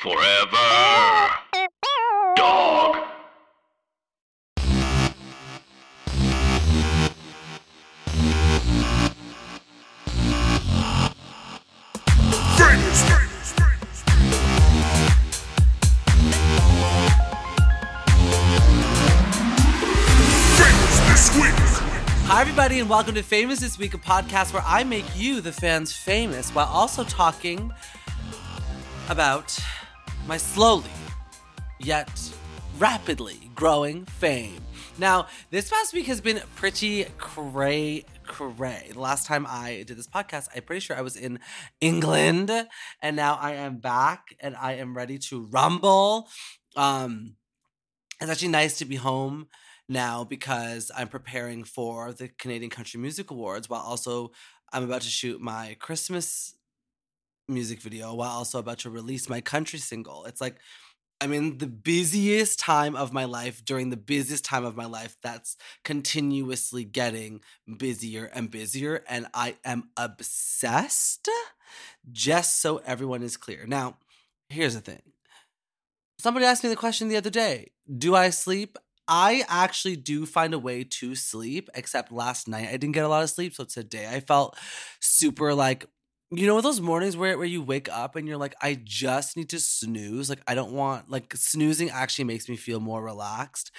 Forever. Dog. Famous. Hi, everybody, and welcome to Famous This Week, a podcast where I make you, the fans, famous while also talking about my slowly yet rapidly growing fame. Now, this past week has been pretty cray cray. The last time I did this podcast, I'm pretty sure I was in England, and now I am back and I am ready to rumble. Um, it's actually nice to be home now because I'm preparing for the Canadian Country Music Awards while also I'm about to shoot my Christmas music video while also about to release my country single. It's like I'm in the busiest time of my life during the busiest time of my life that's continuously getting busier and busier and I am obsessed just so everyone is clear. Now, here's the thing. Somebody asked me the question the other day Do I sleep? I actually do find a way to sleep, except last night I didn't get a lot of sleep. So today I felt super like, you know, those mornings where, where you wake up and you're like, I just need to snooze. Like, I don't want, like, snoozing actually makes me feel more relaxed.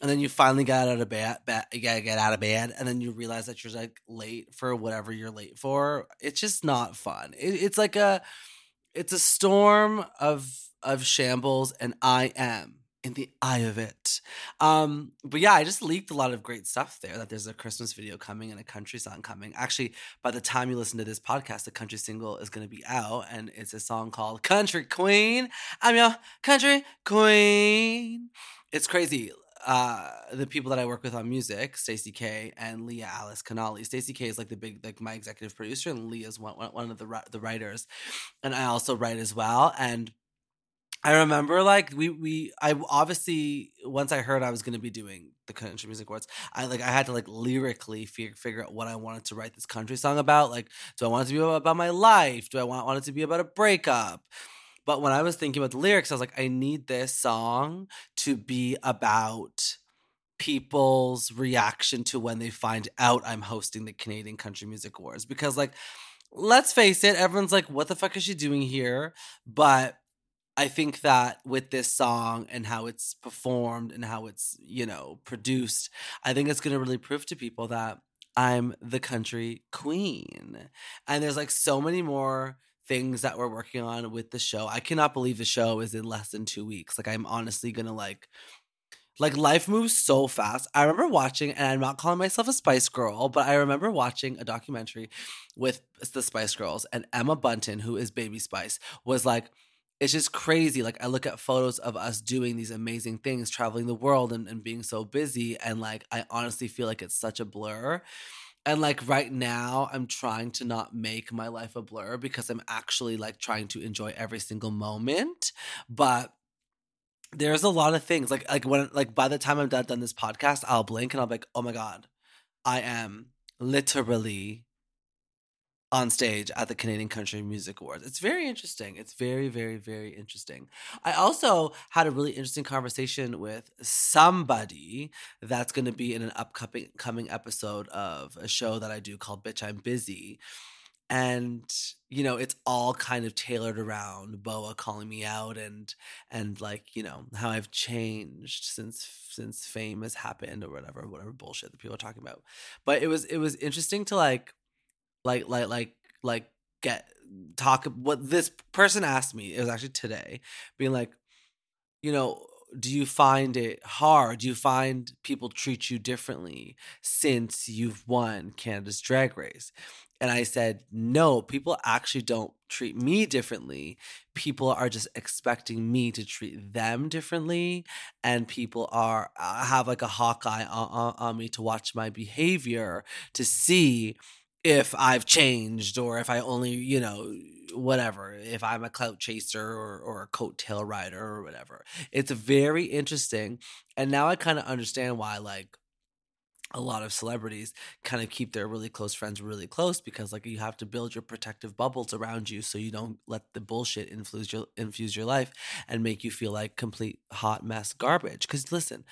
And then you finally get out of bed, bed you gotta get out of bed, and then you realize that you're like late for whatever you're late for. It's just not fun. It, it's like a, it's a storm of of shambles and i am in the eye of it. Um but yeah i just leaked a lot of great stuff there that there's a christmas video coming and a country song coming. Actually by the time you listen to this podcast the country single is going to be out and it's a song called country queen. I'm your country queen. It's crazy. Uh the people that I work with on music, Stacey K and Leah Alice Canali. Stacey K is like the big like my executive producer, and Leah's one one of the the writers, and I also write as well. And I remember like we we I obviously once I heard I was going to be doing the country music awards, I like I had to like lyrically figure figure out what I wanted to write this country song about. Like, do I want it to be about my life? Do I want want it to be about a breakup? But when I was thinking about the lyrics, I was like, I need this song to be about people's reaction to when they find out I'm hosting the Canadian Country Music Awards. Because, like, let's face it, everyone's like, what the fuck is she doing here? But I think that with this song and how it's performed and how it's, you know, produced, I think it's going to really prove to people that I'm the country queen. And there's like so many more things that we're working on with the show. I cannot believe the show is in less than 2 weeks. Like I'm honestly going to like like life moves so fast. I remember watching, and I'm not calling myself a Spice Girl, but I remember watching a documentary with the Spice Girls, and Emma Bunton, who is Baby Spice, was like, it's just crazy. Like I look at photos of us doing these amazing things, traveling the world and, and being so busy, and like I honestly feel like it's such a blur. And like right now, I'm trying to not make my life a blur because I'm actually like trying to enjoy every single moment. But there's a lot of things like like when like by the time I'm done done this podcast, I'll blink and I'll be like, oh my god, I am literally on stage at the Canadian Country Music Awards. It's very interesting. It's very, very, very interesting. I also had a really interesting conversation with somebody that's going to be in an upcoming coming episode of a show that I do called Bitch I'm Busy. And you know, it's all kind of tailored around Boa calling me out and and like, you know, how I've changed since since fame has happened or whatever, whatever bullshit that people are talking about. But it was it was interesting to like like like like like get talk what this person asked me it was actually today being like you know do you find it hard? Do you find people treat you differently since you've won canada's drag race? And i said no people actually don't treat me differently. People are just expecting me to treat them differently and people are uh, have like a hawkeye on, on, on me to watch my behavior to see if I've changed or if I only, you know, whatever, if I'm a clout chaser or, or a coattail rider or whatever. It's very interesting. And now I kind of understand why, like, a lot of celebrities kind of keep their really close friends really close because like you have to build your protective bubbles around you so you don't let the bullshit infuse your infuse your life and make you feel like complete hot mess garbage because listen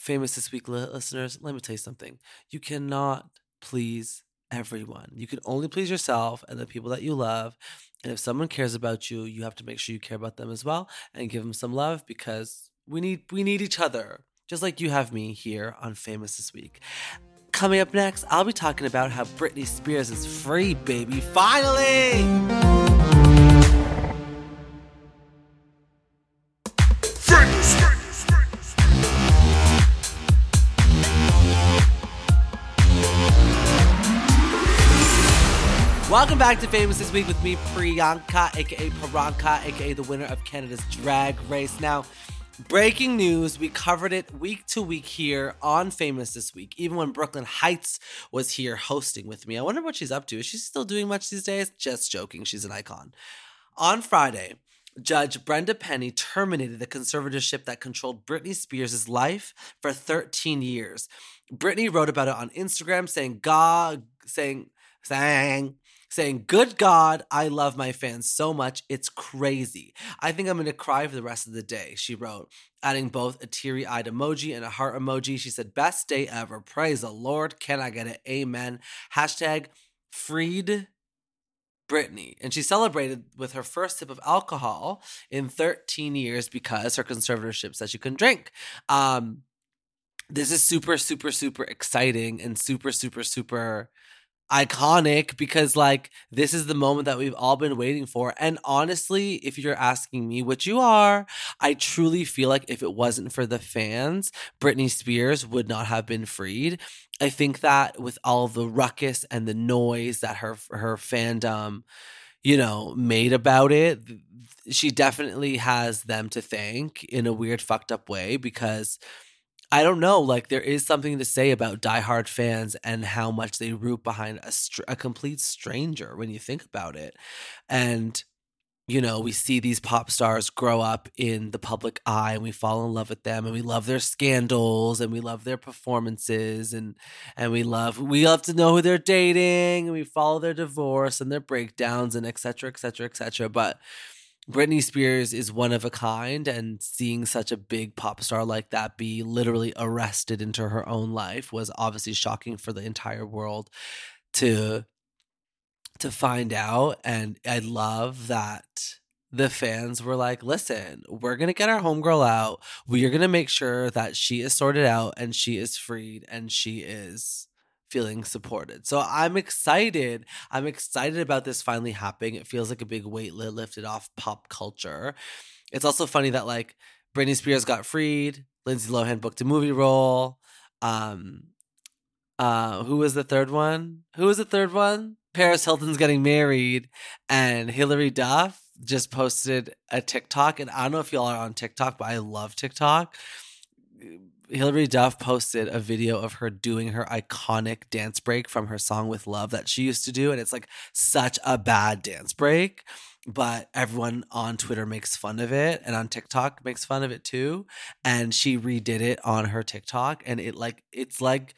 famous this week listeners let me tell you something you cannot please everyone you can only please yourself and the people that you love and if someone cares about you you have to make sure you care about them as well and give them some love because we need we need each other just like you have me here on Famous This Week. Coming up next, I'll be talking about how Britney Spears is free, baby. Finally! Welcome back to Famous This Week with me, Priyanka, aka Paranka, aka the winner of Canada's Drag Race. Now, breaking news, we covered it week to week here on Famous This Week, even when Brooklyn Hytes was here hosting with me. I wonder what she's up to. Is she still doing much these days? Just joking, she's an icon. On Friday, Judge Brenda Penny terminated the conservatorship that controlled Britney Spears' life for 13 years. Britney wrote about it on Instagram, saying, God, saying, saying, saying, Good God, I love my fans so much. It's crazy. I think I'm going to cry for the rest of the day, she wrote, adding both a teary eyed emoji and a heart emoji. She said, Best day ever. Praise the Lord. Can I get it? Amen. Hashtag freed Britney, And she celebrated with her first sip of alcohol in 13 years because her conservatorship said she couldn't drink. Um, this is super, super, super exciting and super, super, super iconic because like this is the moment that we've all been waiting for. And honestly if you're asking me what you are i truly feel like if it wasn't for the fans britney spears would not have been freed. I think that with all the ruckus and the noise that her her fandom you know made about it she definitely has them to thank in a weird fucked up way because I don't know. Like there is something to say about diehard fans and how much they root behind a, str- a complete stranger when you think about it. And you know, we see these pop stars grow up in the public eye and we fall in love with them and we love their scandals and we love their performances and and we love we love to know who they're dating and we follow their divorce and their breakdowns and et cetera, et cetera, et cetera. But Britney Spears is one of a kind, and seeing such a big pop star like that be literally arrested into her own life was obviously shocking for the entire world to to find out. And I love that the fans were like, listen, we're going to get our homegirl out. We are going to make sure that she is sorted out and she is freed and she is feeling supported. So I'm excited. I'm excited about this finally happening. It feels like a big weight lifted off pop culture. It's also funny that like Britney Spears got freed, Lindsay Lohan booked a movie role. Um uh who was the third one? Who was the third one? Paris Hilton's getting married and Hilary Duff just posted a TikTok and I don't know if y'all are on TikTok, but I love TikTok Hilary Duff posted a video of her doing her iconic dance break from her song with love that she used to do and it's like such a bad dance break but everyone on Twitter makes fun of it and on TikTok makes fun of it too and she redid it on her TikTok and it like it's like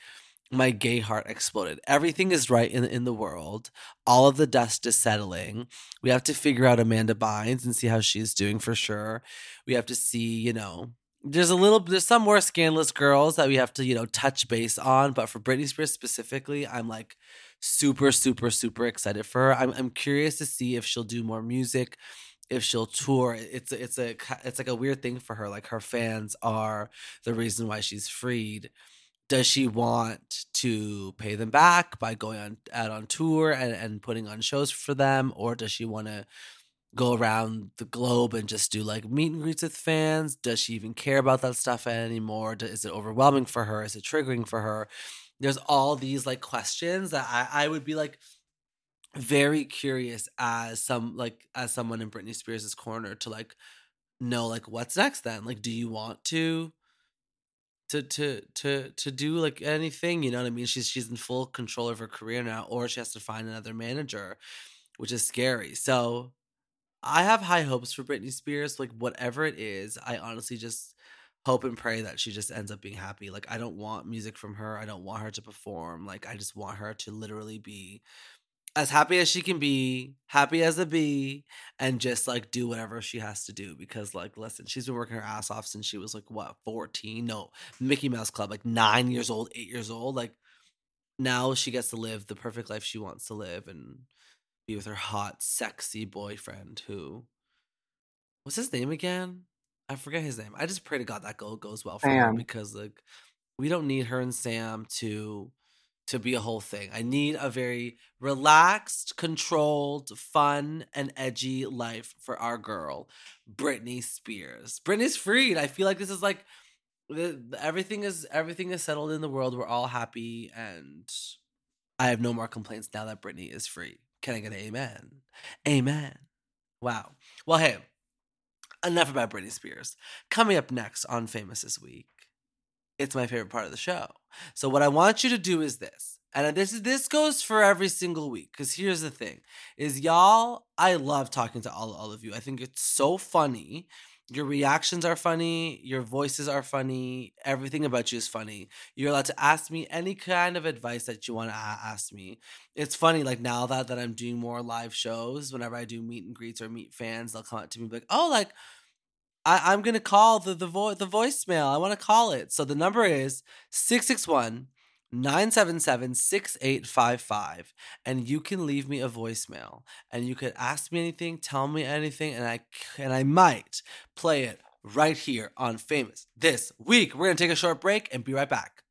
my gay heart exploded. Everything is right in in the world. All of the dust is settling. We have to figure out Amanda Bynes and see how she's doing for sure. We have to see, you know, there's a little there's some more scandalous girls that we have to you know touch base on but for britney spears specifically i'm like super super super excited for her. I'm, I'm curious to see if she'll do more music if she'll tour. It's it's a it's like a weird thing for her. Like her fans are the reason why she's freed. Does she want to pay them back by going on out on tour and, and putting on shows for them or does she want to go around the globe and just do like meet and greets with fans? Does she even care about that stuff anymore? Is it overwhelming for her? Is it triggering for her? There's all these like questions that I, I would be like very curious as some like as someone in Britney Spears' corner to like know like what's next then? Like do you want to to to to to do like anything, you know what I mean? She's she's in full control of her career now or she has to find another manager, which is scary. So I have high hopes for Britney Spears. Like whatever it is, I honestly just hope and pray that she just ends up being happy. Like I don't want music from her. I don't want her to perform. Like I just want her to literally be as happy as she can be, happy as a bee, and just like do whatever she has to do. Because like, listen, she's been working her ass off since she was like what, 14? No, Mickey Mouse Club, like nine years old, eight years old. Like now she gets to live the perfect life she wants to live and be with her hot, sexy boyfriend who what's his name again? I forget his name. I just pray to God that goal goes well for her Sam. because like we don't need her and Sam to to be a whole thing. I need a very relaxed, controlled, fun, and edgy life for our girl, Britney Spears. Britney's freed. I feel like this is like the, everything is everything is settled in the world. We're all happy, and I have no more complaints now that Britney is free. Can I get an amen? Amen. Wow. Well, hey, enough about Britney Spears. Coming up next on Famous This Week, it's my favorite part of the show. So what I want you to do is this. And this is this goes for every single week cuz here's the thing is y'all I love talking to all all of you. I think it's so funny. Your reactions are funny, your voices are funny, everything about you is funny. You're allowed to ask me any kind of advice that you want to ask me. It's funny like now that that I'm doing more live shows, whenever I do meet and greets or meet fans, they'll come up to me and be like, "Oh, like I, I'm gonna call the the vo- the voicemail. I want to call it. So the number is 661 977 6855. And you can leave me a voicemail. And you could ask me anything, tell me anything, and I, and I might play it right here on Famous this week. We're gonna take a short break and be right back.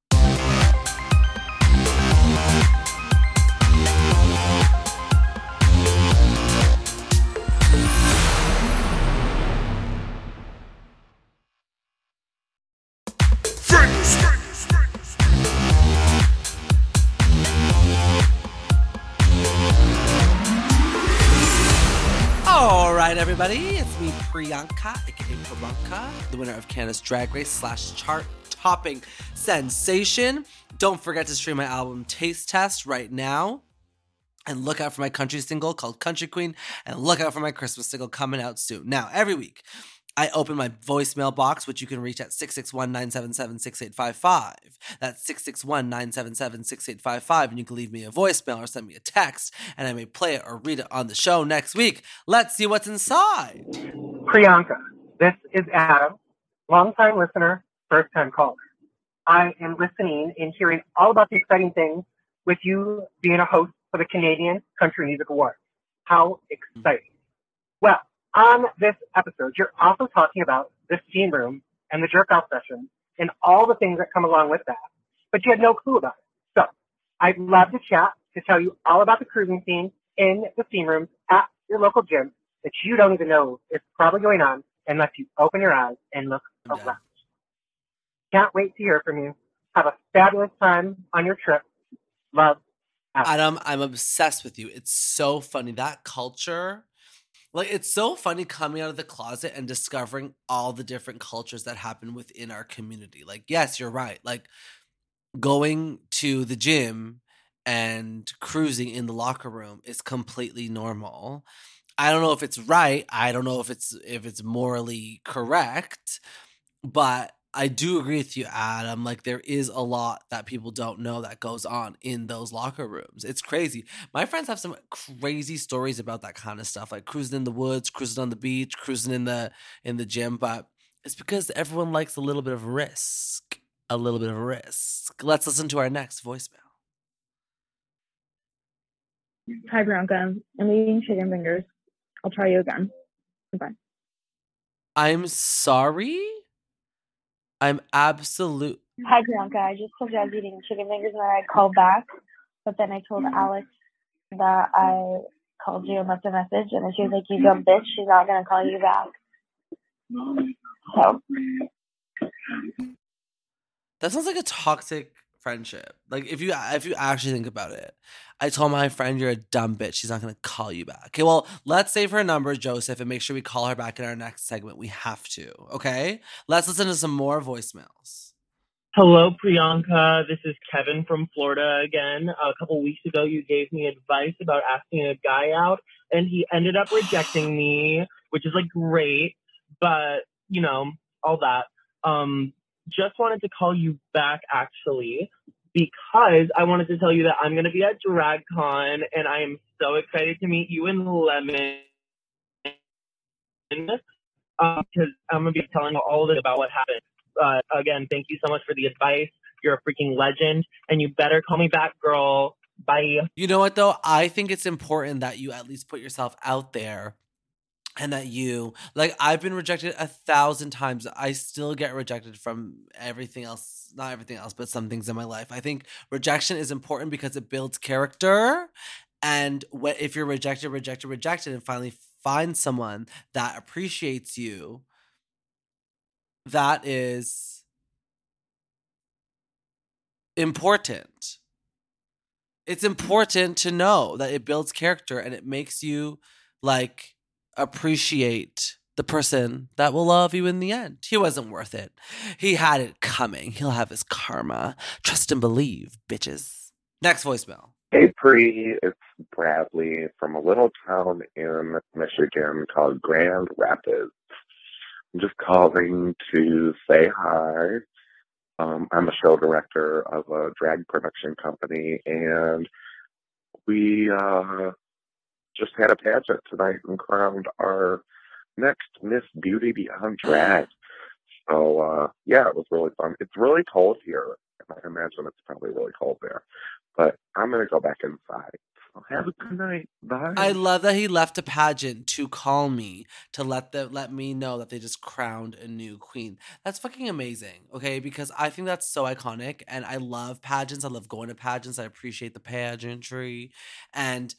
Right, everybody, it's me, Priyanka, aka Priyanka, the winner of Canada's Drag Race slash chart topping sensation. Don't forget to stream my album Taste Test right now. And look out for my country single called Country Queen. And look out for my Christmas single coming out soon. Now, every week, I open my voicemail box, which you can reach at 661 977 6855. That's 661 977 6855. And you can leave me a voicemail or send me a text, and I may play it or read it on the show next week. Let's see what's inside. Priyanka, this is Adam, longtime listener, first time caller. I am listening and hearing all about the exciting things with you being a host for the Canadian Country Music Awards. How exciting. Well, on this episode, you're also talking about the steam room and the jerk off session and all the things that come along with that. But you had no clue about it. So I'd love to chat to tell you all about the cruising scene in the steam rooms at your local gym that you don't even know is probably going on unless you open your eyes and look around. Can't wait to hear from you. Have a fabulous time on your trip. Love. Adam, I'm obsessed with you. It's so funny. That culture, like, it's so funny coming out of the closet and discovering all the different cultures that happen within our community. Like, yes, you're right. Like, going to the gym and cruising in the locker room is completely normal. I don't know if it's right. I don't know if it's if it's morally correct, but I do agree with you, Adam. Like there is a lot that people don't know that goes on in those locker rooms. It's crazy. My friends have some crazy stories about that kind of stuff, like cruising in the woods, cruising on the beach, cruising in the in the gym. But it's because everyone likes a little bit of risk. A little bit of risk. Let's listen to our next voicemail. Hi, Bianca. I'm eating chicken fingers. I'll try you again. Goodbye. I'm sorry. I'm absolute. Hi, Bianca. I just told you I was eating chicken fingers and then I called back. But then I told mm-hmm. Alex that I called you and left a message. And then she was like, You dumb bitch. She's not going to call you back. So, That sounds like a toxic friendship. Like if you if you actually think about it, I told my friend you're a dumb bitch. She's not gonna call you back. Okay, well let's save her number, Joseph, and make sure we call her back in our next segment. We have to. Okay, let's listen to some more voicemails. Hello, Priyanka. This is Kevin from Florida again. A couple weeks ago, you gave me advice about asking a guy out, and he ended up rejecting me, which is like great, but you know, all that. Um, just wanted to call you back actually because I wanted to tell you that I'm going to be at DragCon and I am so excited to meet you in Lemon. Because um, I'm going to be telling all of it about what happened. Uh, again, thank you so much for the advice. You're a freaking legend, and you better call me back, girl. Bye. You know what though? I think it's important that you at least put yourself out there and that you like I've been rejected a thousand times. I still get rejected from everything else, not everything else, but some things in my life. I think rejection is important because it builds character. And what if you're rejected, rejected, rejected, and finally find someone that appreciates you, that is important. It's important to know that it builds character and it makes you like appreciate the person that will love you in the end. He wasn't worth it. He had it coming. He'll have his karma. Trust and believe, bitches. Next voicemail. Hey, Pre, it's Bradley from a little town in Michigan called Grand Rapids. I'm just calling to say hi. Um, I'm a show director of a drag production company, and we uh, just had a pageant tonight and crowned our next Miss Beauty Beyond Drag. So uh, yeah, it was really fun. It's really cold here, I imagine it's probably really cold there. But I'm gonna go back inside. So have a good night. Bye. I love that he left a pageant to call me to let the let me know that they just crowned a new queen. That's fucking amazing. Okay, because I think that's so iconic, and I love pageants. I love going to pageants. I appreciate the pageantry, and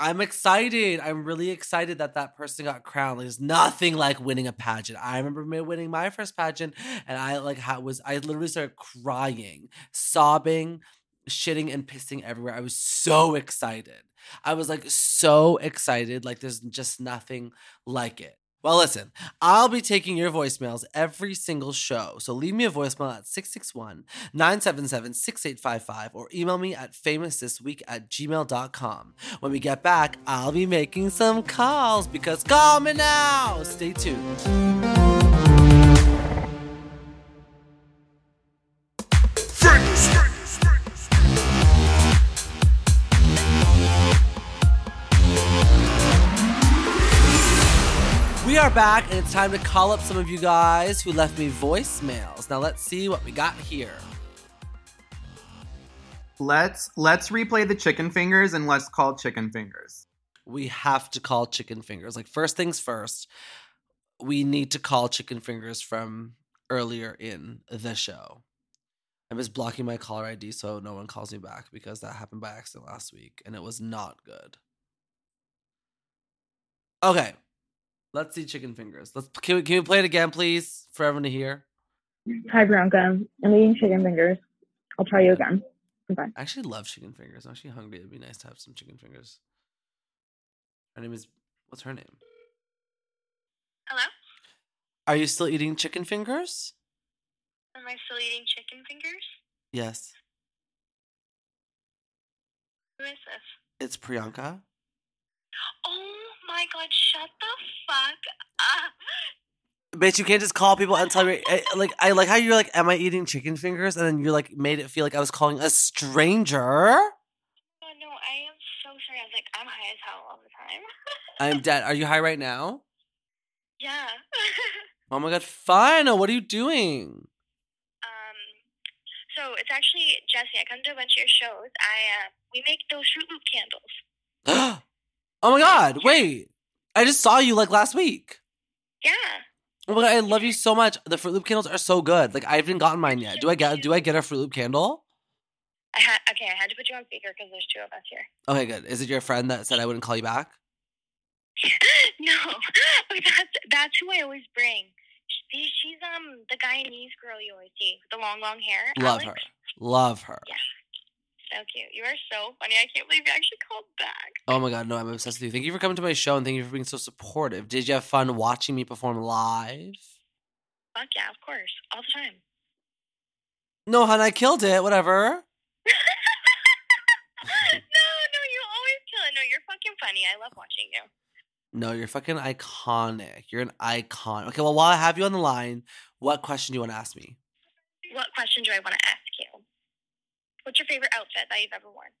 I'm excited. I'm really excited that that person got crowned. There's nothing like winning a pageant. I remember me winning my first pageant, and I like how was I literally started crying, sobbing, shitting and pissing everywhere. I was so excited. I was like so excited. Like there's just nothing like it. Well, listen, I'll be taking your voicemails every single show. So leave me a voicemail at 661 977 6855 or email me at famousthisweek at gmail.com. When we get back, I'll be making some calls because call me now. Stay tuned. Are back, and it's time to call up some of you guys who left me voicemails. Now let's see what we got here. Let's let's replay the chicken fingers and let's call chicken fingers. We have to call chicken fingers. Like first things first, we need to call chicken fingers from earlier in the show. I'm just blocking my caller ID so no one calls me back because that happened by accident last week and it was not good. Okay, let's see chicken fingers. Let's can we, can we play it again, please, for everyone to hear? Hi, Bianca. I'm eating chicken fingers. I'll try you again. Bye. I actually love chicken fingers. I'm actually hungry. It'd be nice to have some chicken fingers. Her name is what's her name? Hello? Are you still eating chicken fingers? Am I still eating chicken fingers? Yes. Who is this? It's Priyanka. Oh my god, shut the fuck up. Bitch, you can't just call people and tell me I- like I like how you're like, am I eating chicken fingers? And then you're like made it feel like I was calling a stranger. Oh no, I am so sorry. I was like, I'm high as hell all the time. I'm dead. Are you high right now? yeah. Oh my god, fine. Oh, What are you doing? um, so it's actually Jesse. I come to a bunch of your shows. I uh, we make those Fruit Loop candles. oh my god, wait. I just saw you like last week. Yeah. Oh my god, I love you so much. The Fruit Loop candles are so good. Like I haven't gotten mine yet. Do I get do I get a Fruit Loop candle? I had okay. I had to put you on speaker because there's two of us here. Okay, good. Is it your friend that said I wouldn't call you back? no, that's that's who I always bring. She, she's um the Guyanese girl you always see with the long long hair. Love Alex. her. Love her. Yeah. So cute. You are so funny. I can't believe you actually called back. Oh my god, no, I'm obsessed with you. Thank you for coming to my show and thank you for being so supportive. Did you have fun watching me perform live? Fuck yeah, of course. All the time. No, hon, I killed it. Whatever. no, no, you always kill it. No, you're fucking funny. I love watching you. No, you're fucking iconic. You're an icon. Okay, well, while I have you on the line, What question do you want to ask me? What question do I want to ask you? What's your favorite outfit that you've ever worn?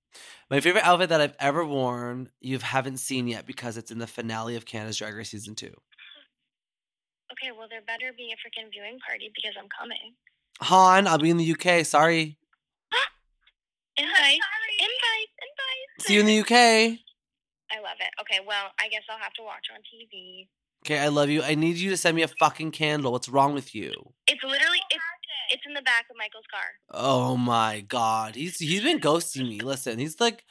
My favorite outfit that I've ever worn, you haven't seen yet because it's in the finale of Canada's Drag Race season two. Okay, well, there better be a freaking viewing party because I'm coming. Han, I'll be in the UK. Sorry. Invite, invite, invite. See you in the UK. I love it. Okay, well, I guess I'll have to watch on TV. Okay, I love you. I need you to send me a fucking candle. What's wrong with you? It's literally it's in the back of Michael's car. Oh my god. He's he's been ghosting me. Listen, he's like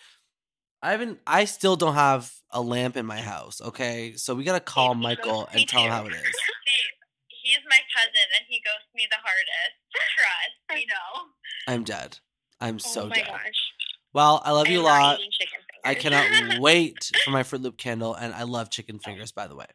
I haven't I still don't have a lamp in my house, okay? So we gotta call Michael and tell him how it is. He's my cousin, and he ghosts me the hardest. Trust, you know. I'm dead. I'm so oh my dead. gosh. Well, I love you a I'm not lot. I cannot wait for my Fruit Loop candle, and I love chicken oh. fingers, by the way.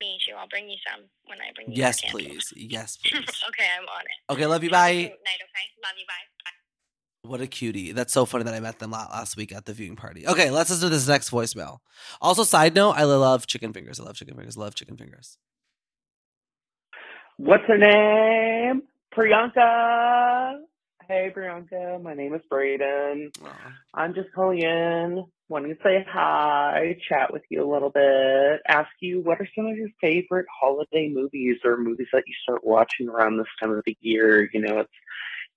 Me too. I'll bring you some when I bring you. Yes, more please. Yes, please. okay, I'm on it. Okay, love you. Bye. Night, okay. Love you. Bye. Bye. What a cutie. That's so funny that I met them last week at the viewing party. Okay, let's listen to this next voicemail. Also, side note, I love chicken fingers. I love chicken fingers. I love chicken fingers. What's her name? Priyanka. Hey, Priyanka. My name is Braden. I'm just calling in, wanting to say hi, chat with you a little bit, ask you what are some of your favorite holiday movies or movies that you start watching around this time of the year. You know, it's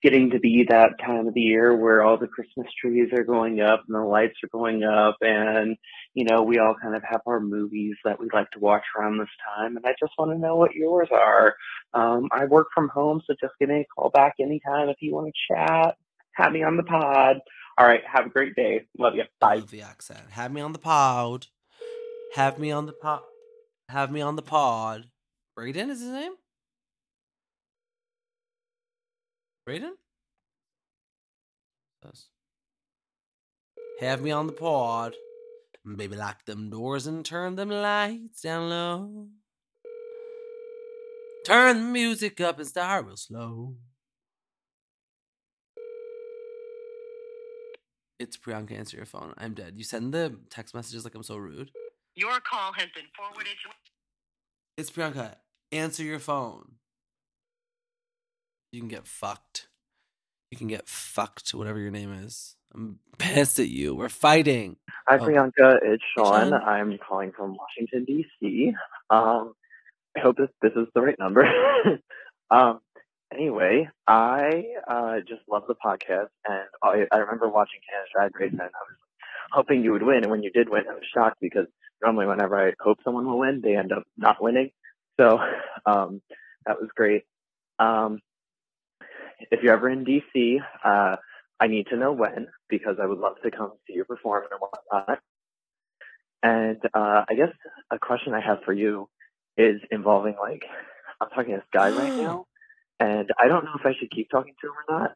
getting to be that time of the year where all the Christmas trees are going up and the lights are going up and you know, we all kind of have our movies that we like to watch around this time and I just want to know what yours are. Um, I work from home, so just give me a call back anytime if you want to chat. Have me on the pod. All right, have a great day. Love you. Bye. Love the accent. Have me on the pod. Have me on the pod. Have me on the pod. Braden is his name? Braden? Yes. Have me on the pod. Baby, lock them doors and turn them lights down low. Turn the music up and start real slow. It's Priyanka. Answer your phone. I'm dead. You send the text messages like I'm so rude. Your call has been forwarded to. It's Priyanka. Answer your phone. You can get fucked. You can get fucked, whatever your name is. I'm pissed at you. We're fighting. Hi, Oh. Priyanka. It's Sean. Sean. I'm calling from Washington, D.C. Um, I hope this, this is the right number. um, anyway, I uh, just love the podcast, and I, I remember watching Canada's Drag Race, and I was hoping you would win. And when you did win, I was shocked because normally whenever I hope someone will win, they end up not winning. So um, that was great. Um, if you're ever in DC, uh, I need to know when because I would love to come see you perform and whatnot. And uh, I guess a question I have for you is involving like I'm talking to this guy right now, and I don't know if I should keep talking to him or not.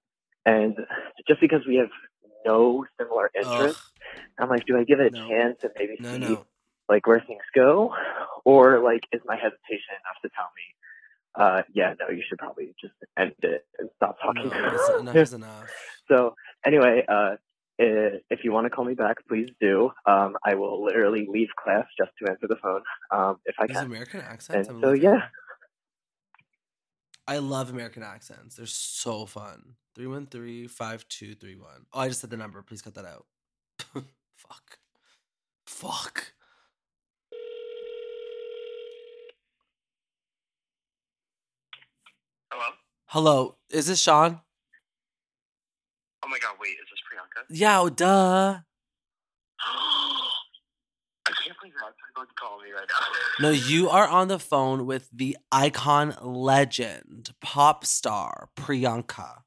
And just because we have no similar interests, I'm like, do I give it a chance and maybe No, see no. like where things go, or like is my hesitation enough to tell me? Uh, yeah, no, you should probably just end it and stop talking. No, enough is enough. So anyway, uh, if you want to call me back, please do. Um, I will literally leave class just to answer the phone um, if I can. American accents. And so yeah. I love American accents. They're so fun. 313-5231. Oh, I just said the number. Please cut that out. Fuck. Fuck. Hello? Hello. Is this Sean? Oh my god, wait, is this Priyanka? Yeah, oh, duh. I can't believe you're actually going to call me right now. No, you are on the phone with the icon legend, pop star, Priyanka.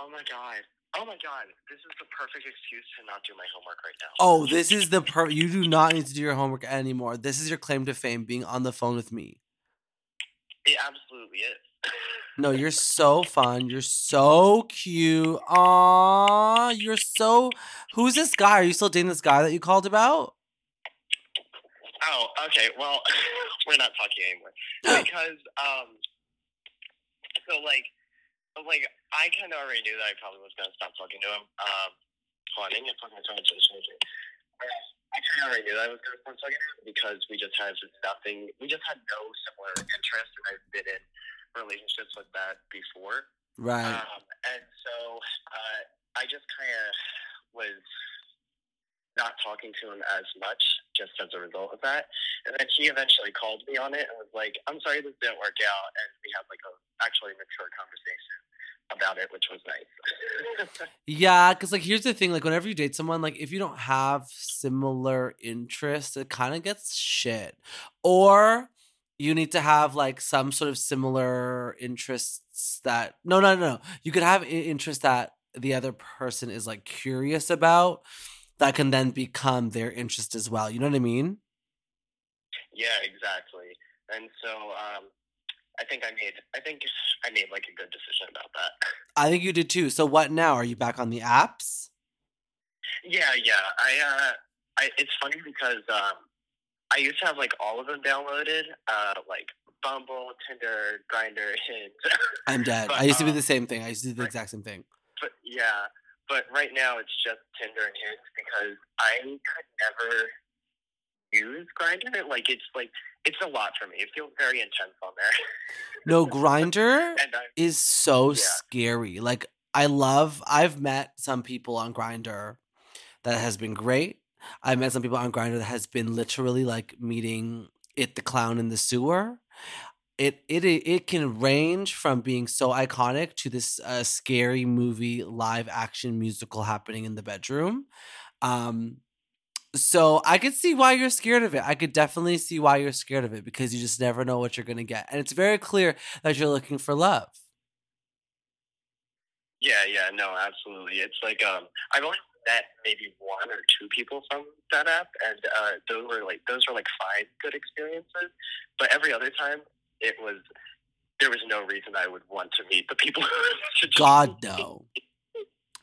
Oh my god. Oh my god. This is the perfect excuse to not do my homework right now. Oh, this is the per you do not need to do your homework anymore. This is your claim to fame being on the phone with me. It absolutely is. No, you're so fun. You're so cute. Aw, you're so. Who's this guy? Are you still dating this guy that you called about? Oh, okay. Well, we're not talking anymore because um, so like, like I kind of already knew that I probably was gonna stop talking to him. Um, hold on, I need to plug my phone into the charger. I kind of already knew that I was gonna stop talking to him because we just had nothing. We just had no similar interests, and I've been in relationships with that before. Right. Um, and so uh, I just kind of was not talking to him as much just as a result of that. And then he eventually called me on it and was like, I'm sorry this didn't work out. And we had like a actually mature conversation about it, which was nice. Yeah, because like here's the thing: like whenever you date someone, like if you don't have similar interests, it kind of gets shit. Or you need to have like some sort of similar interests that no, no, no, no. You could have interests that the other person is like curious about that can then become their interest as well. You know what I mean? yeah, exactly. And so um, I think I made I think I made like a good decision about that. I think you did too. So what now? Are you back on the apps? Yeah, yeah. I uh I it's funny because um I used to have like all of them downloaded, uh like Bumble, Tinder, Grindr, Hinge. I'm dead. But, I used to be um, the same thing. I used to do the exact same thing. But yeah, but right now it's just Tinder and Hinge because I could never use Grindr. Like it's like it's a lot for me. It feels very intense on there. No, Grindr is so Yeah. scary. Like I love I've met some people on Grindr that has been great. I've met some people on Grindr that has been literally like meeting it the clown in the sewer. It it it can range from being so iconic to this uh, scary movie live action musical happening in the bedroom. Um so I could see why you're scared of it. I could definitely see why you're scared of it because you just never know what you're going to get. And it's very clear that you're looking for love. Yeah, yeah, no, absolutely. It's like um, I've only met maybe one or two people from that app, and uh, those were like those were like fine, good experiences. But every other time, it was there was no reason I would want to meet the people. who God no.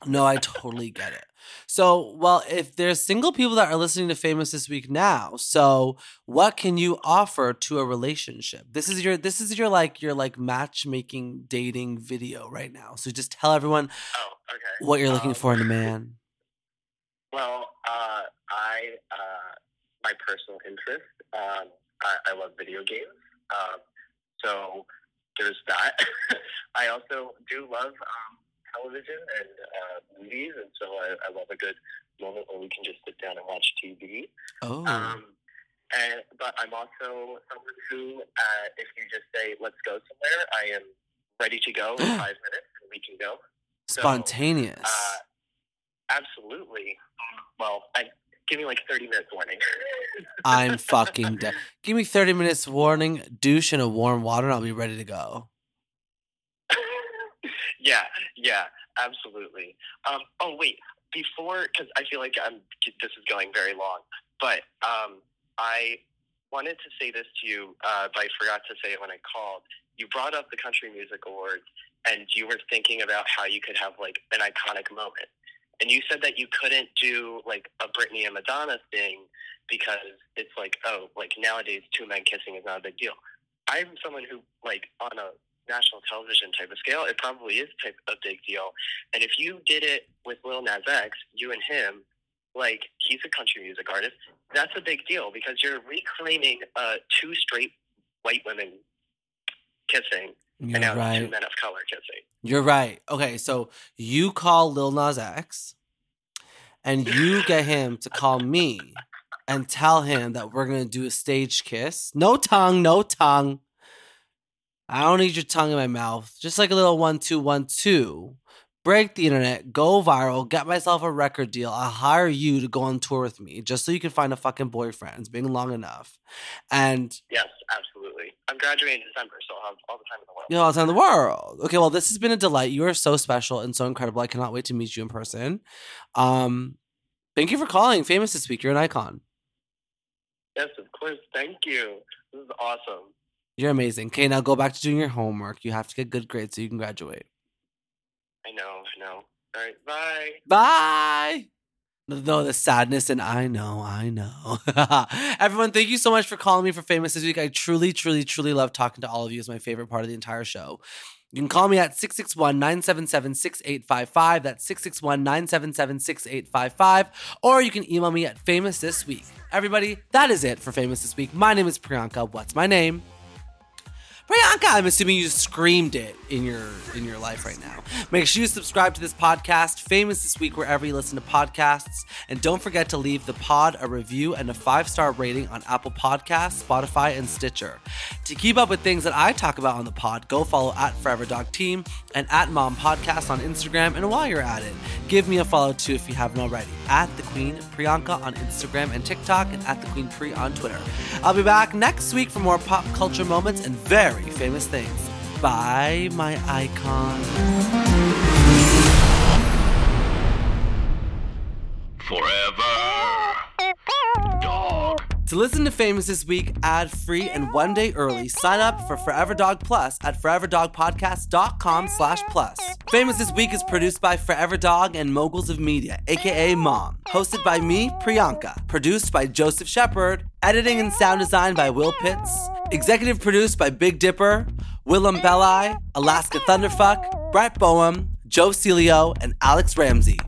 No, I totally get it. So, well, if there's single people that are listening to Famous this week now, so what can you offer to a relationship? This is your this is your like your like matchmaking dating video right now. So just tell everyone Oh, okay. what you're looking Um, for in a man. Well, uh, I uh, my personal interest. Um, I, I love video games. Um, so there's that. I also do love um, television and uh, movies, and so I, I love a good moment where we can just sit down and watch TV. Oh. Um, and but I'm also someone who, uh, if you just say let's go somewhere, I am ready to go in five minutes, and we can go. So, Spontaneous. uh, absolutely. Well, I give me like thirty minutes warning. I'm fucking dead. Give me 30 minutes warning, douche in a warm water, and I'll be ready to go. yeah, yeah, absolutely. Um, oh wait, before because I feel like I'm this is going very long, but um, I wanted to say this to you, uh, but I forgot to say it when I called. You brought up the Country Music Awards, and you were thinking about how you could have like an iconic moment, and you said that you couldn't do like a Britney and Madonna thing because it's like oh, like nowadays two men kissing is not a big deal. I'm someone who like on a national television type of scale, it probably is type a big deal. And if you did it with Lil Nas X, you and him, like he's a country music artist, that's a big deal because you're reclaiming uh, two straight white women kissing, You're and now right. two men of color kissing. You're right. Okay, so you call Lil Nas X, and you get him to call me and tell him that we're gonna do a stage kiss. No tongue, no tongue. I don't need your tongue in my mouth. Just like a little one two one two. Break the internet, go viral, get myself a record deal. I'll hire you to go on tour with me just so you can find a fucking boyfriend. It's been long enough. And Yes, absolutely. I'm graduating in December, so I'll have all the time in the world. you know, all the time in the world. Okay, well, this has been a delight. You are so special and so incredible. I cannot wait to meet you in person. Um, thank you for calling. Famous this week. You're an icon. Yes, of course. Thank you. This is awesome. You're amazing. Okay, now go back to doing your homework. You have to get good grades so you can graduate. I know. I know. All right. Bye. Bye. No, the sadness, and I know, I know. Everyone, thank you so much for calling me for Famous this week. I truly, truly, truly love talking to all of you. It's my favorite part of the entire show. You can call me at 661 977 6855. That's 661 977 6855. Or you can email me at famous this week. Everybody, that is it for Famous this week. My name is Priyanka. What's my name? Priyanka, I'm assuming you screamed it in your in your life right now. Make sure you subscribe to this podcast, famous this week wherever you listen to podcasts, and don't forget to leave the pod a review and a five star rating on Apple Podcasts, Spotify, and Stitcher. To keep up with things that I talk about on the pod, go follow at Forever Dog Team and at Mom Podcast on Instagram. And while you're at it, give me a follow too if you haven't already at the Queen Priyanka on Instagram and TikTok, and at the Queen Pri on Twitter. I'll be back next week for more pop culture moments and very famous things. Bye, my icon. Forever. To listen to Famous This Week ad free and one day early, sign up for Forever Dog Plus at foreverdogpodcast.com slash plus. Famous This Week is produced by Forever Dog and Moguls of Media, aka Mom. Hosted by me, Priyanka. Produced by Joseph Shepard. Editing and sound design by Will Pitts. Executive produced by Big Dipper, Willam Belli, Alaska Thunderfuck, Brett Boehm, Joe Celio, and Alex Ramsey.